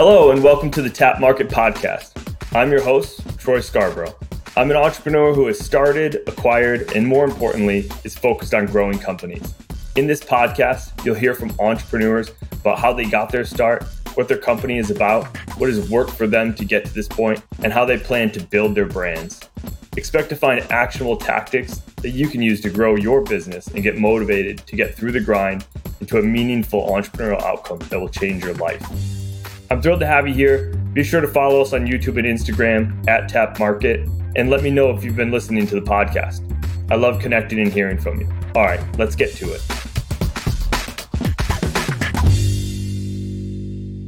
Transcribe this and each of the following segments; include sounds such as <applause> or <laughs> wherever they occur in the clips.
Hello, and welcome to the Tapt Market Podcast. I'm your host, Troy Scarborough. I'm an entrepreneur who has started, acquired, and more importantly, is focused on growing companies. In this podcast, you'll hear from entrepreneurs about how they got their start, what their company is about, what has worked for them to get to this point, and how they plan to build their brands. Expect to find actionable tactics that you can use to grow your business and get motivated to get through the grind into a meaningful entrepreneurial outcome that will change your life. I'm thrilled to have you here. Be sure to follow us on YouTube and Instagram at Tapt Market and let me know if you've been listening to the podcast. I love connecting and hearing from you. All right, let's get to it.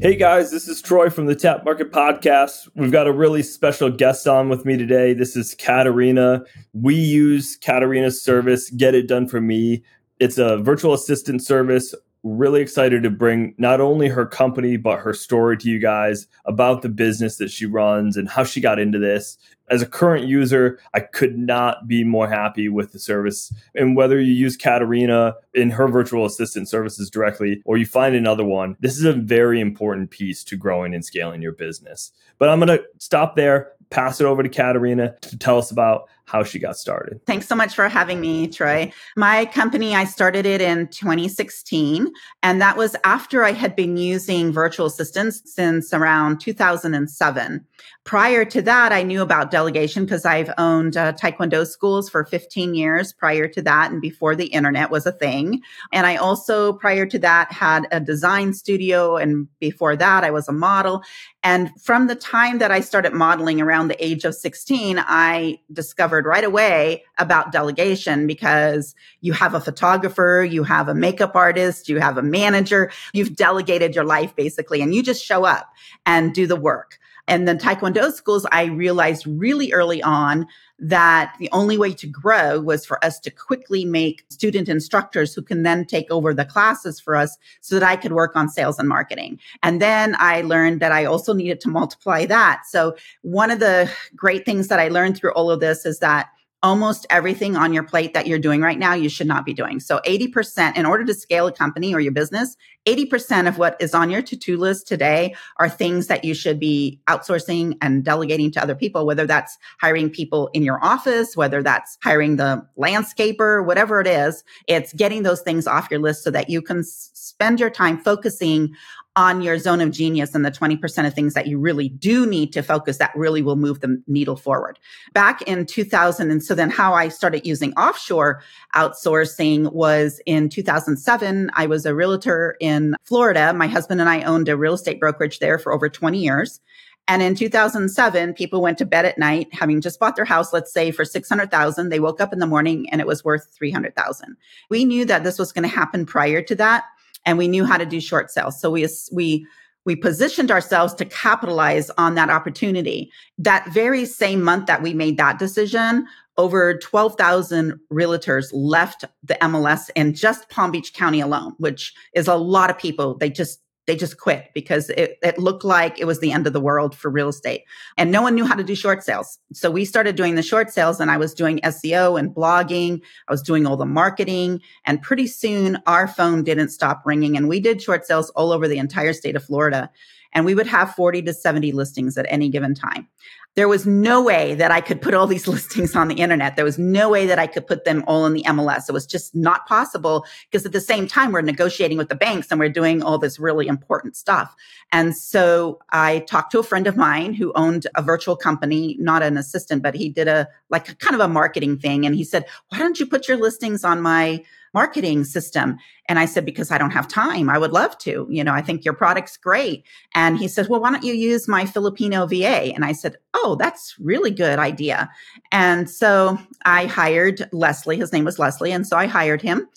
Hey guys, this is Troy from the Tapt Market Podcast. We've got a really special guest on with me today. This is Katerina. We use Katerina's service, Get It Done for Me. It's a virtual assistant service really excited to bring not only her company but her story to you guys about the business that she runs and how she got into this as a current user i could not be more happy with the service and whether you use katerina in her virtual assistant services directly or you find another one this is a very important piece to growing and scaling your business but i'm going to stop there pass it over to katerina to tell us about how she got started. Thanks so much for having me, Troy. My company, I started it in 2016, and that was after I had been using virtual assistants since around 2007. Prior to that, I knew about delegation because I've owned uh, Taekwondo schools for 15 years prior to that and before the internet was a thing. And I also, prior to that, had a design studio. And before that, I was a model. And from the time that I started modeling around the age of 16, I discovered right away about delegation because you have a photographer, you have a makeup artist, you have a manager, you've delegated your life basically, and you just show up and do the work. And then Taekwondo schools, I realized really early on that the only way to grow was for us to quickly make student instructors who can then take over the classes for us so that I could work on sales and marketing. And then I learned that I also needed to multiply that. So one of the great things that I learned through all of this is that almost everything on your plate that you're doing right now, you should not be doing. So 80%, in order to scale a company or your business, 80% of what is on your to-do list today are things that you should be outsourcing and delegating to other people, whether that's hiring people in your office, whether that's hiring the landscaper, whatever it is, it's getting those things off your list so that you can spend your time focusing on your zone of genius and the 20% of things that you really do need to focus that really will move the needle forward. Back in 2000, and so then how I started using offshore outsourcing was in 2007. I was a realtor in Florida. My husband and I owned a real estate brokerage there for over 20 years. And in 2007, people went to bed at night having just bought their house, let's say for 600,000. They woke up in the morning and it was worth 300,000. We knew that this was going to happen prior to that and we knew how to do short sales. So we, we, we positioned ourselves to capitalize on that opportunity. That very same month that we made that decision, over 12,000 realtors left the MLS in just Palm Beach County alone, which is a lot of people. They just they just quit because it, it looked like it was the end of the world for real estate. And no one knew how to do short sales. So we started doing the short sales and I was doing SEO and blogging. I was doing all the marketing. And pretty soon our phone didn't stop ringing. And we did short sales all over the entire state of Florida and we would have 40 to 70 listings at any given time. There was no way that I could put all these <laughs> listings on the internet. There was no way that I could put them all in the MLS. It was just not possible because at the same time, we're negotiating with the banks and we're doing all this really important stuff. And so I talked to a friend of mine who owned a virtual company, not an assistant, but he did a like kind of a marketing thing. And he said, why don't you put your listings on my marketing system? And I said, because I don't have time. I would love to. You know, I think your product's great. And he said, well, why don't you use my Filipino VA? And I said, oh, that's really good idea. And so I hired Leslie. His name was Leslie. And so I hired him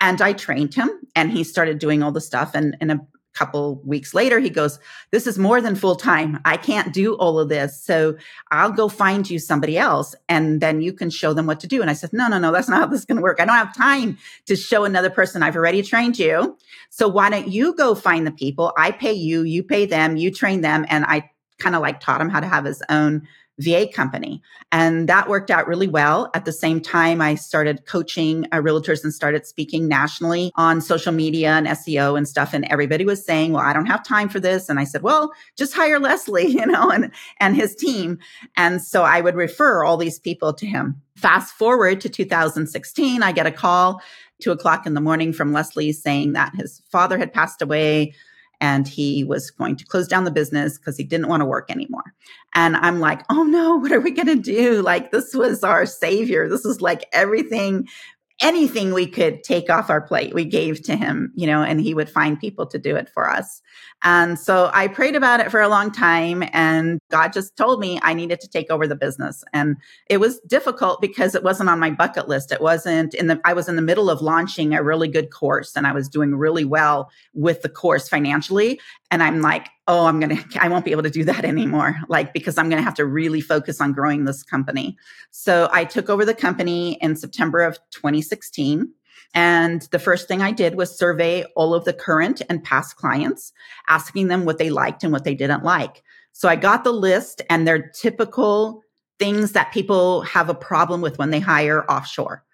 and I trained him and he started doing all the stuff. And in a couple weeks later he goes this is more than full time. I can't do all of this. So i'll go find you somebody else and then you can show them what to do. And i said no no no that's not how this is going to work. I don't have time to show another person i've already trained you. So why don't you go find the people? I pay you you pay them you train them. And i kind of like taught him how to have his own VA company. And that worked out really well. At the same time, I started coaching uh, realtors and started speaking nationally on social media and SEO and stuff. And everybody was saying, well, I don't have time for this. And I said, well, just hire Leslie, <laughs> you know, and, and his team. And so I would refer all these people to him. Fast forward to 2016, I get a call two o'clock in the morning from Leslie saying that his father had passed away and he was going to close down the business because he didn't want to work anymore. And I'm like, oh no, what are we going to do? Like, this was our savior. This is like everything anything we could take off our plate, we gave to him, you know, and he would find people to do it for us. And so I prayed about it for a long time and God just told me I needed to take over the business. And it was difficult because it wasn't on my bucket list. It wasn't in the, I was in the middle of launching a really good course and I was doing really well with the course financially. And I'm like, oh, I'm going to, I won't be able to do that anymore. Like, because I'm going to have to really focus on growing this company. So I took over the company in September of 2016. And the first thing I did was survey all of the current and past clients, asking them what they liked and what they didn't like. So I got the list and their typical things that people have a problem with when they hire offshore.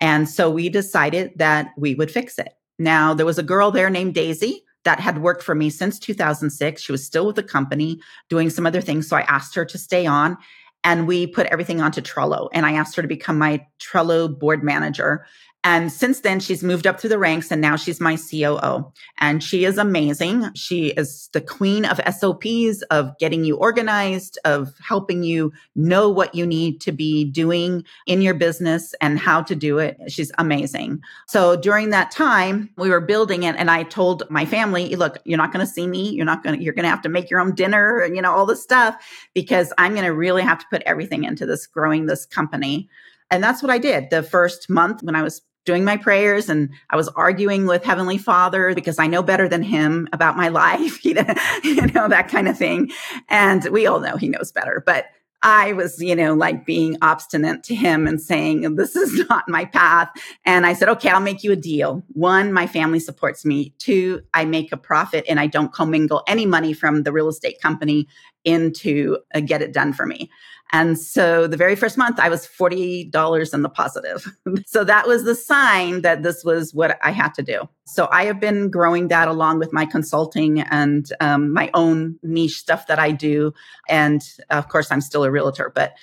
And so we decided that we would fix it. Now, there was a girl there named Daisy that had worked for me since 2006. She was still with the company doing some other things. So I asked her to stay on and we put everything onto Trello. And I asked her to become my Trello board manager. And since then, she's moved up through the ranks and now she's my COO. And she is amazing. She is the queen of SOPs, of getting you organized, of helping you know what you need to be doing in your business and how to do it. She's amazing. So during that time, we were building it and I told my family, look, you're not going to see me. You're not going to, you're going to have to make your own dinner and, you know, all this stuff because I'm going to really have to put everything into this growing this company. And that's what I did the first month when I was doing my prayers and I was arguing with Heavenly Father because I know better than him about my <laughs> life, you know, that kind of thing. And we all know he knows better, but I was, you know, like being obstinate to him and saying, this is <laughs> not my path. And I said, okay, I'll make you a deal. One, my family supports me. Two, I make a profit and I don't commingle any money from the real estate company into uh, get it done for me. And so the very first month, I was $40 in the positive. <laughs> so that was the sign that this was what I had to do. So I have been growing that along with my consulting and um, my own niche stuff that I do. And of course, I'm still a realtor, but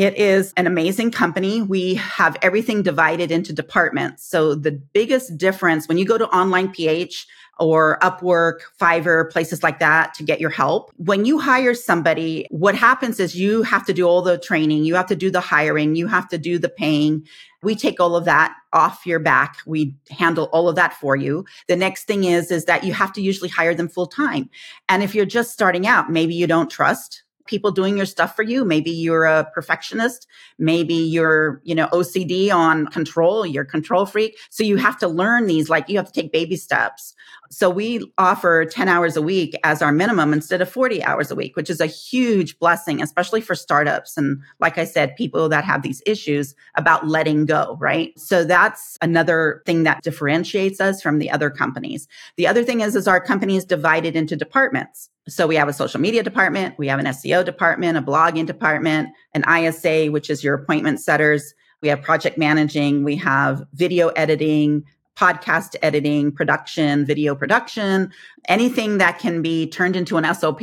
it is an amazing company. We have everything divided into departments. So the biggest difference when you go to online PH, or Upwork, Fiverr, places like that to get your help. When you hire somebody, what happens is you have to do all the training, you have to do the hiring, you have to do the paying. We take all of that off your back. We handle all of that for you. The next thing is is that you have to usually hire them full time. And if you're just starting out, maybe you don't trust people doing your stuff for you. Maybe you're a perfectionist. Maybe you're, you know, OCD on control. You're control freak. So you have to learn these, like you have to take baby steps. So we offer 10 hours a week as our minimum instead of 40 hours a week, which is a huge blessing, especially for startups. And like I said, people that have these issues about letting go, right? So that's another thing that differentiates us from the other companies. The other thing is, is our company is divided into departments. So we have a social media department, we have an SEO department, a blogging department, an ISA, which is your appointment setters. We have project managing, we have video editing, podcast editing, production, video production, anything that can be turned into an SOP,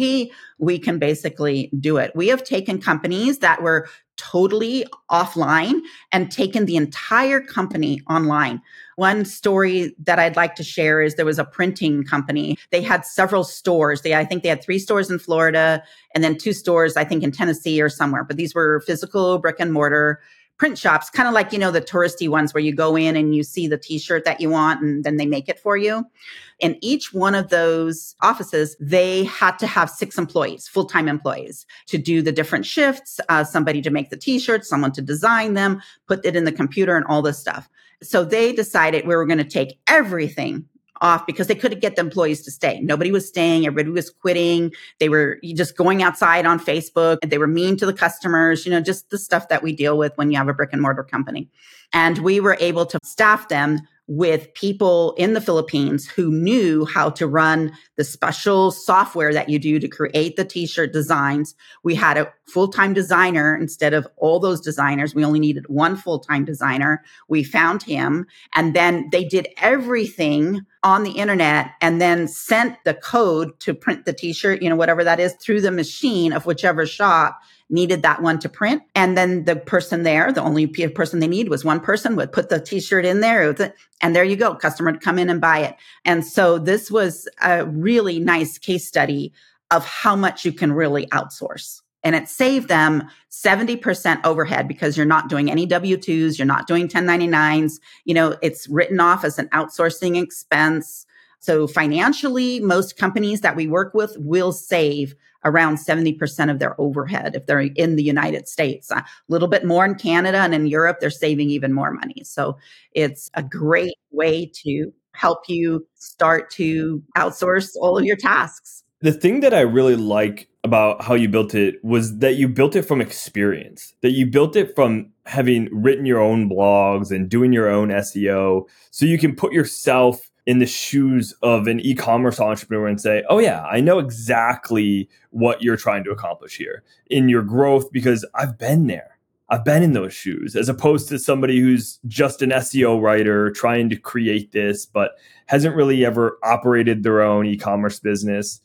we can basically do it. We have taken companies that were totally offline and taken the entire company online. One story that I'd like to share is there was a printing company. They had several stores. They, I think they had three stores in Florida and then two stores, I think in Tennessee or somewhere, but these were physical brick and mortar print shops, kind of like, you know, the touristy ones where you go in and you see the t-shirt that you want and then they make it for you. In each one of those offices, they had to have six employees, full-time employees to do the different shifts, uh, somebody to make the t-shirts, someone to design them, put it in the computer and all this stuff. So they decided we were going to take everything off because they couldn't get the employees to stay. Nobody was staying. Everybody was quitting. They were just going outside on Facebook. They were mean to the customers, you know, just the stuff that we deal with when you have a brick and mortar company. And we were able to staff them with people in the Philippines who knew how to run the special software that you do to create the t-shirt designs. We had a full-time designer instead of all those designers. We only needed one full-time designer. We found him and then they did everything on the internet and then sent the code to print the t-shirt, you know, whatever that is through the machine of whichever shop needed that one to print. And then the person there, the only person they need was one person would put the t-shirt in there. And there you go. Customer to come in and buy it. And so this was a really nice case study of how much you can really outsource. And it saved them 70% overhead because you're not doing any W 2s, you're not doing 1099s. You know, it's written off as an outsourcing expense. So financially, most companies that we work with will save around 70% of their overhead if they're in the United States. A little bit more in Canada and in Europe, they're saving even more money. So it's a great way to help you start to outsource all of your tasks. The thing that I really like about how you built it was that you built it from experience, that you built it from having written your own blogs and doing your own SEO. So you can put yourself in the shoes of an e-commerce entrepreneur and say, "Oh yeah, I know exactly what you're trying to accomplish here in your growth because I've been there. I've been in those shoes." As opposed to somebody who's just an SEO writer trying to create this but hasn't really ever operated their own e-commerce business.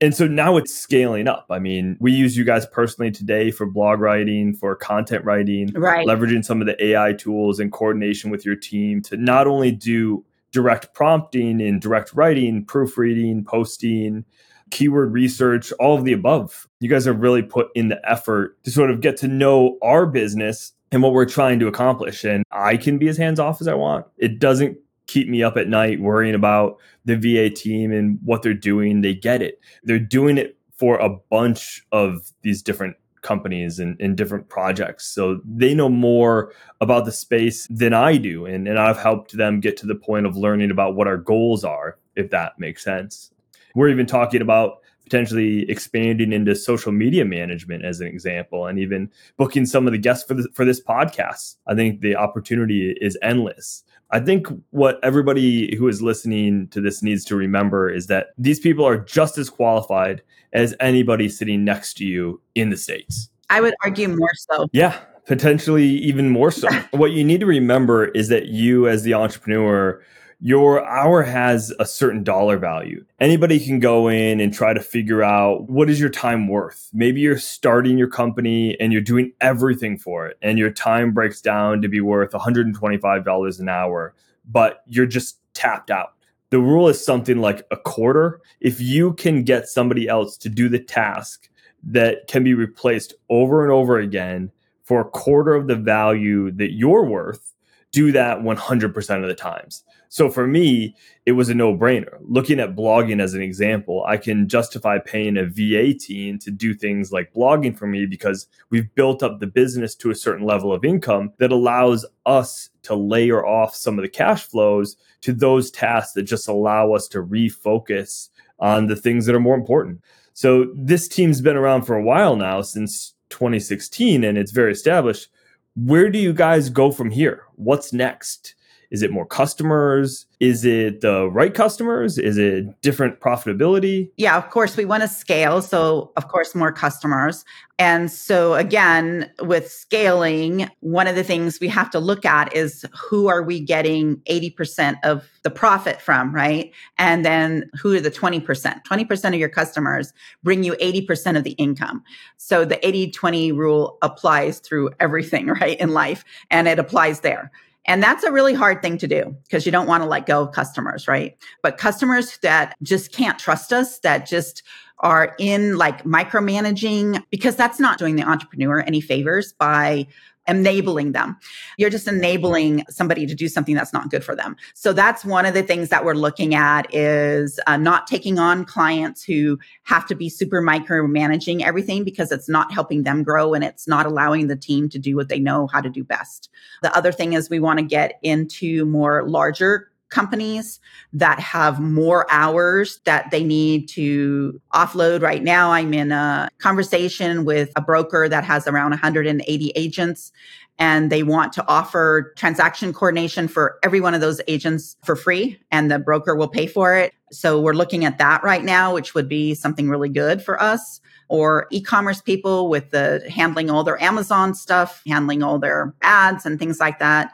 And so now it's scaling up. I mean, we use you guys personally today for blog writing, for content writing, right. leveraging some of the AI tools and coordination with your team to not only do direct prompting and direct writing, proofreading, posting, keyword research, all of the above. You guys have really put in the effort to sort of get to know our business and what we're trying to accomplish. And I can be as hands off as I want. It doesn't keep me up at night worrying about the VA team and what they're doing. They get it. They're doing it for a bunch of these different companies and, and different projects. So they know more about the space than I do. And, and I've helped them get to the point of learning about what our goals are, if that makes sense. We're even talking about potentially expanding into social media management as an example and even booking some of the guests for, the, for this podcast. I think the opportunity is endless. I think what everybody who is listening to this needs to remember is that these people are just as qualified as anybody sitting next to you in the States. I would argue more so. Yeah, potentially even more so. <laughs> what you need to remember is that you, as the entrepreneur, your hour has a certain dollar value. Anybody can go in and try to figure out what is your time worth. Maybe you're starting your company and you're doing everything for it, and your time breaks down to be worth $125 an hour, but you're just tapped out. The rule is something like a quarter. If you can get somebody else to do the task that can be replaced over and over again for a quarter of the value that you're worth, do that 100% of the times. So for me, it was a no brainer. Looking at blogging as an example, I can justify paying a VA team to do things like blogging for me because we've built up the business to a certain level of income that allows us to layer off some of the cash flows to those tasks that just allow us to refocus on the things that are more important. So this team's been around for a while now since 2016 and it's very established where do you guys go from here? What's next? Is it more customers? Is it the right customers? Is it different profitability? Yeah, of course, we want to scale. So, of course, more customers. And so, again, with scaling, one of the things we have to look at is who are we getting 80% of the profit from, right? And then who are the 20%? 20% of your customers bring you 80% of the income. So, the 80 20 rule applies through everything, <laughs> right, in life, and it applies there. And that's a really hard thing to do because you don't want to let go of customers, right? But customers that just can't trust us, that just are in like micromanaging, because that's not doing the entrepreneur any favors by enabling them. You're just enabling somebody to do something that's not good for them. So that's one of the things that we're looking at is uh, not taking on clients who have to be super micromanaging everything because it's not helping them grow and it's not allowing the team to do what they know how to do best. The other thing is we want to get into more larger companies that have more hours that they need to offload. Right now, I'm in a conversation with a broker that has around 180 agents. and they want to offer transaction coordination for every one of those agents for free and the broker will pay for it. So we're looking at that right now, which would be something really good for us or e-commerce people with the handling all their Amazon stuff, handling all their ads and things like that.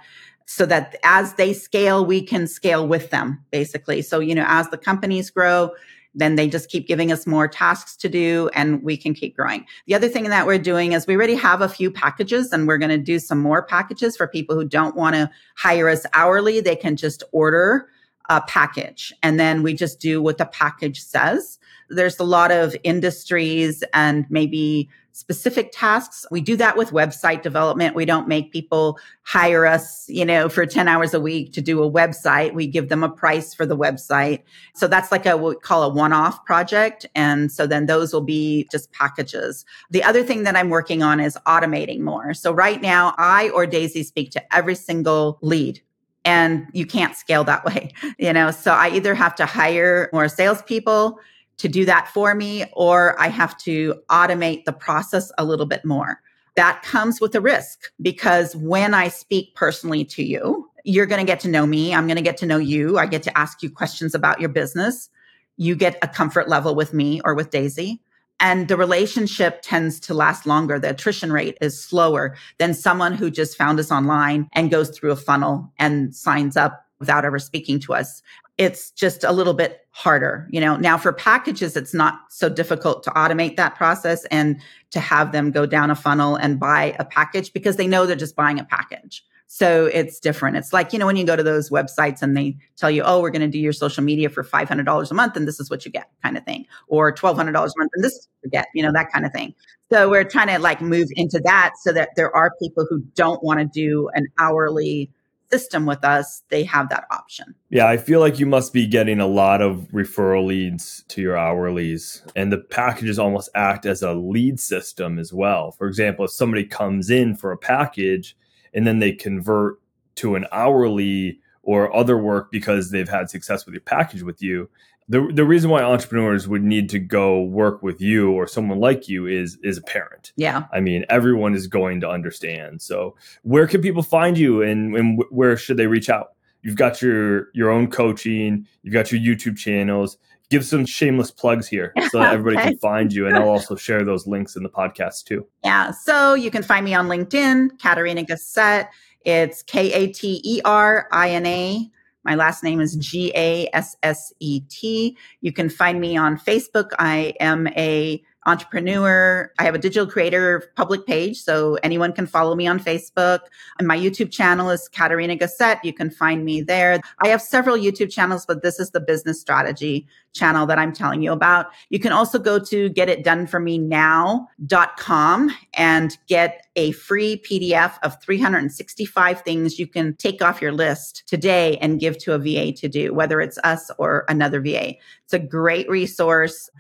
So that as they scale, we can scale with them, basically. So, you know, as the companies grow, then they just keep giving us more tasks to do and we can keep growing. The other thing that we're doing is we already have a few packages and we're going to do some more packages for people who don't want to hire us hourly. They can just order a package and then we just do what the package says. There's a lot of industries and maybe specific tasks. We do that with website development. We don't make people hire us, you know, for 10 hours a week to do a website. We give them a price for the website. So that's like a, what we call a one-off project. And so then those will be just packages. The other thing that I'm working on is automating more. So right now I or Daisy speak to every single lead and you can't scale that <laughs> way, you know? So I either have to hire more salespeople to do that for me, or I have to automate the process a little bit more. That comes with a risk because when I speak personally to you, you're going to get to know me. I'm going to get to know you. I get to ask you questions about your business. You get a comfort level with me or with Daisy. And the relationship tends to last longer. The attrition rate is slower than someone who just found us online and goes through a funnel and signs up without ever speaking to us it's just a little bit harder. You know, now for packages, it's not so difficult to automate that process and to have them go down a funnel and buy a package because they know they're just buying a package. So it's different. It's like, you know, when you go to those websites and they tell you, oh, we're going to do your social media for $500 a month and this is what you get kind of thing, or $1,200 a month and this is what you get, you know, that kind of thing. So we're trying to like move into that so that there are people who don't want to do an hourly system with us, they have that option. Yeah, I feel like you must be getting a lot of referral leads to your hourlies, and the packages almost act as a lead system as well. For example, if somebody comes in for a package and then they convert to an hourly or other work because they've had success with your package with you, the the reason why entrepreneurs would need to go work with you or someone like you is is apparent. Yeah. I mean, everyone is going to understand. So, where can people find you and, and where should they reach out? You've got your your own coaching, you've got your YouTube channels. Give some shameless plugs here <laughs> so that everybody okay. can find you. And I'll also share those links in the podcast too. Yeah. So you can find me on LinkedIn, Katerina Gasset. It's K A T E R I N A my last name is G A S S E T. You can find me on Facebook. I am a entrepreneur. I have a digital creator public page, so anyone can follow me on Facebook. And my YouTube channel is Katerina Gasset. You can find me there. I have several YouTube channels, but this is the business strategy channel that I'm telling you about. You can also go to getitdoneformenow.com and get a free PDF of 365 things you can take off your list today and give to a VA to do, whether it's us or another VA. It's a great resource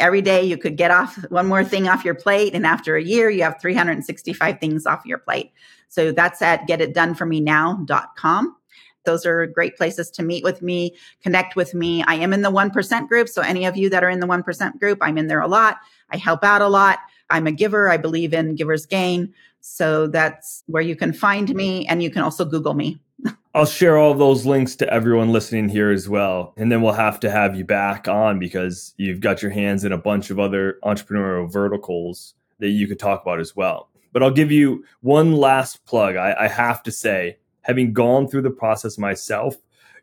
every day you could get off one more thing off your plate. And after a year, you have 365 things off your plate. So that's at getitdoneformenow.com. Those are great places to meet with me, connect with me. I am in the 1% group. So any of you that are in the 1% group, I'm in there a lot. I help out a lot. I'm a giver. I believe in giver's gain. So that's where you can find me. And you can also Google me. <laughs> I'll share all those links to everyone listening here as well. And then we'll have to have you back on because you've got your hands in a bunch of other entrepreneurial verticals that you could talk about as well. But I'll give you one last plug. I, I have to say, having gone through the process myself,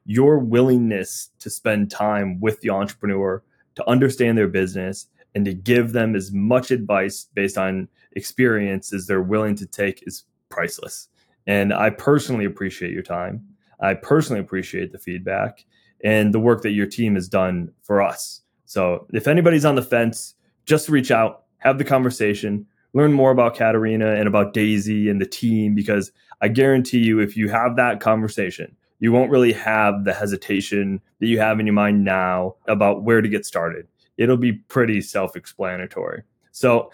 your willingness to spend time with the entrepreneur, to understand their business, and to give them as much advice based on experience as they're willing to take is priceless. And I personally appreciate your time. I personally appreciate the feedback and the work that your team has done for us. So if anybody's on the fence, just reach out, have the conversation, learn more about Katerina and about Daisy and the team, because I guarantee you, if you have that conversation, you won't really have the hesitation that you have in your mind now about where to get started. It'll be pretty self explanatory. So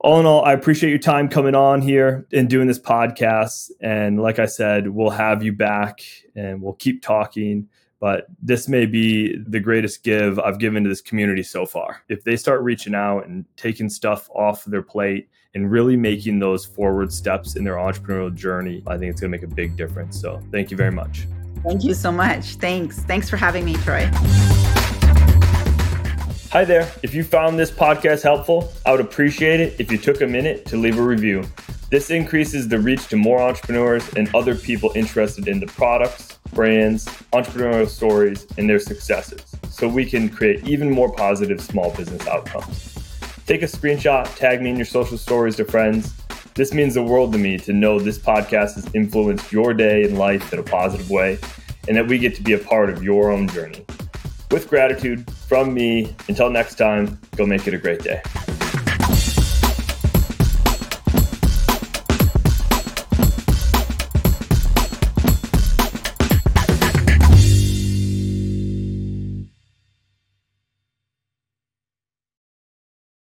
all in all, I appreciate your time coming on here and doing this podcast. And like I said, we'll have you back and we'll keep talking. but this may be the greatest give I've given to this community so far. If they start reaching out and taking stuff off their plate and really making those forward steps in their entrepreneurial journey, I think it's going to make a big difference. So, thank you very much. Thank you so much. Thanks. Thanks for having me, Troy. Hi there. If you found this podcast helpful, I would appreciate it if you took a minute to leave a review. This increases the reach to more entrepreneurs and other people interested in the products, brands, entrepreneurial stories, and their successes, so we can create even more positive small business outcomes. Take a screenshot, tag me in your social stories to friends. This means the world to me to know this podcast has influenced your day and life in a positive way, and that we get to be a part of your own journey. With gratitude from me, until next time, go make it a great day.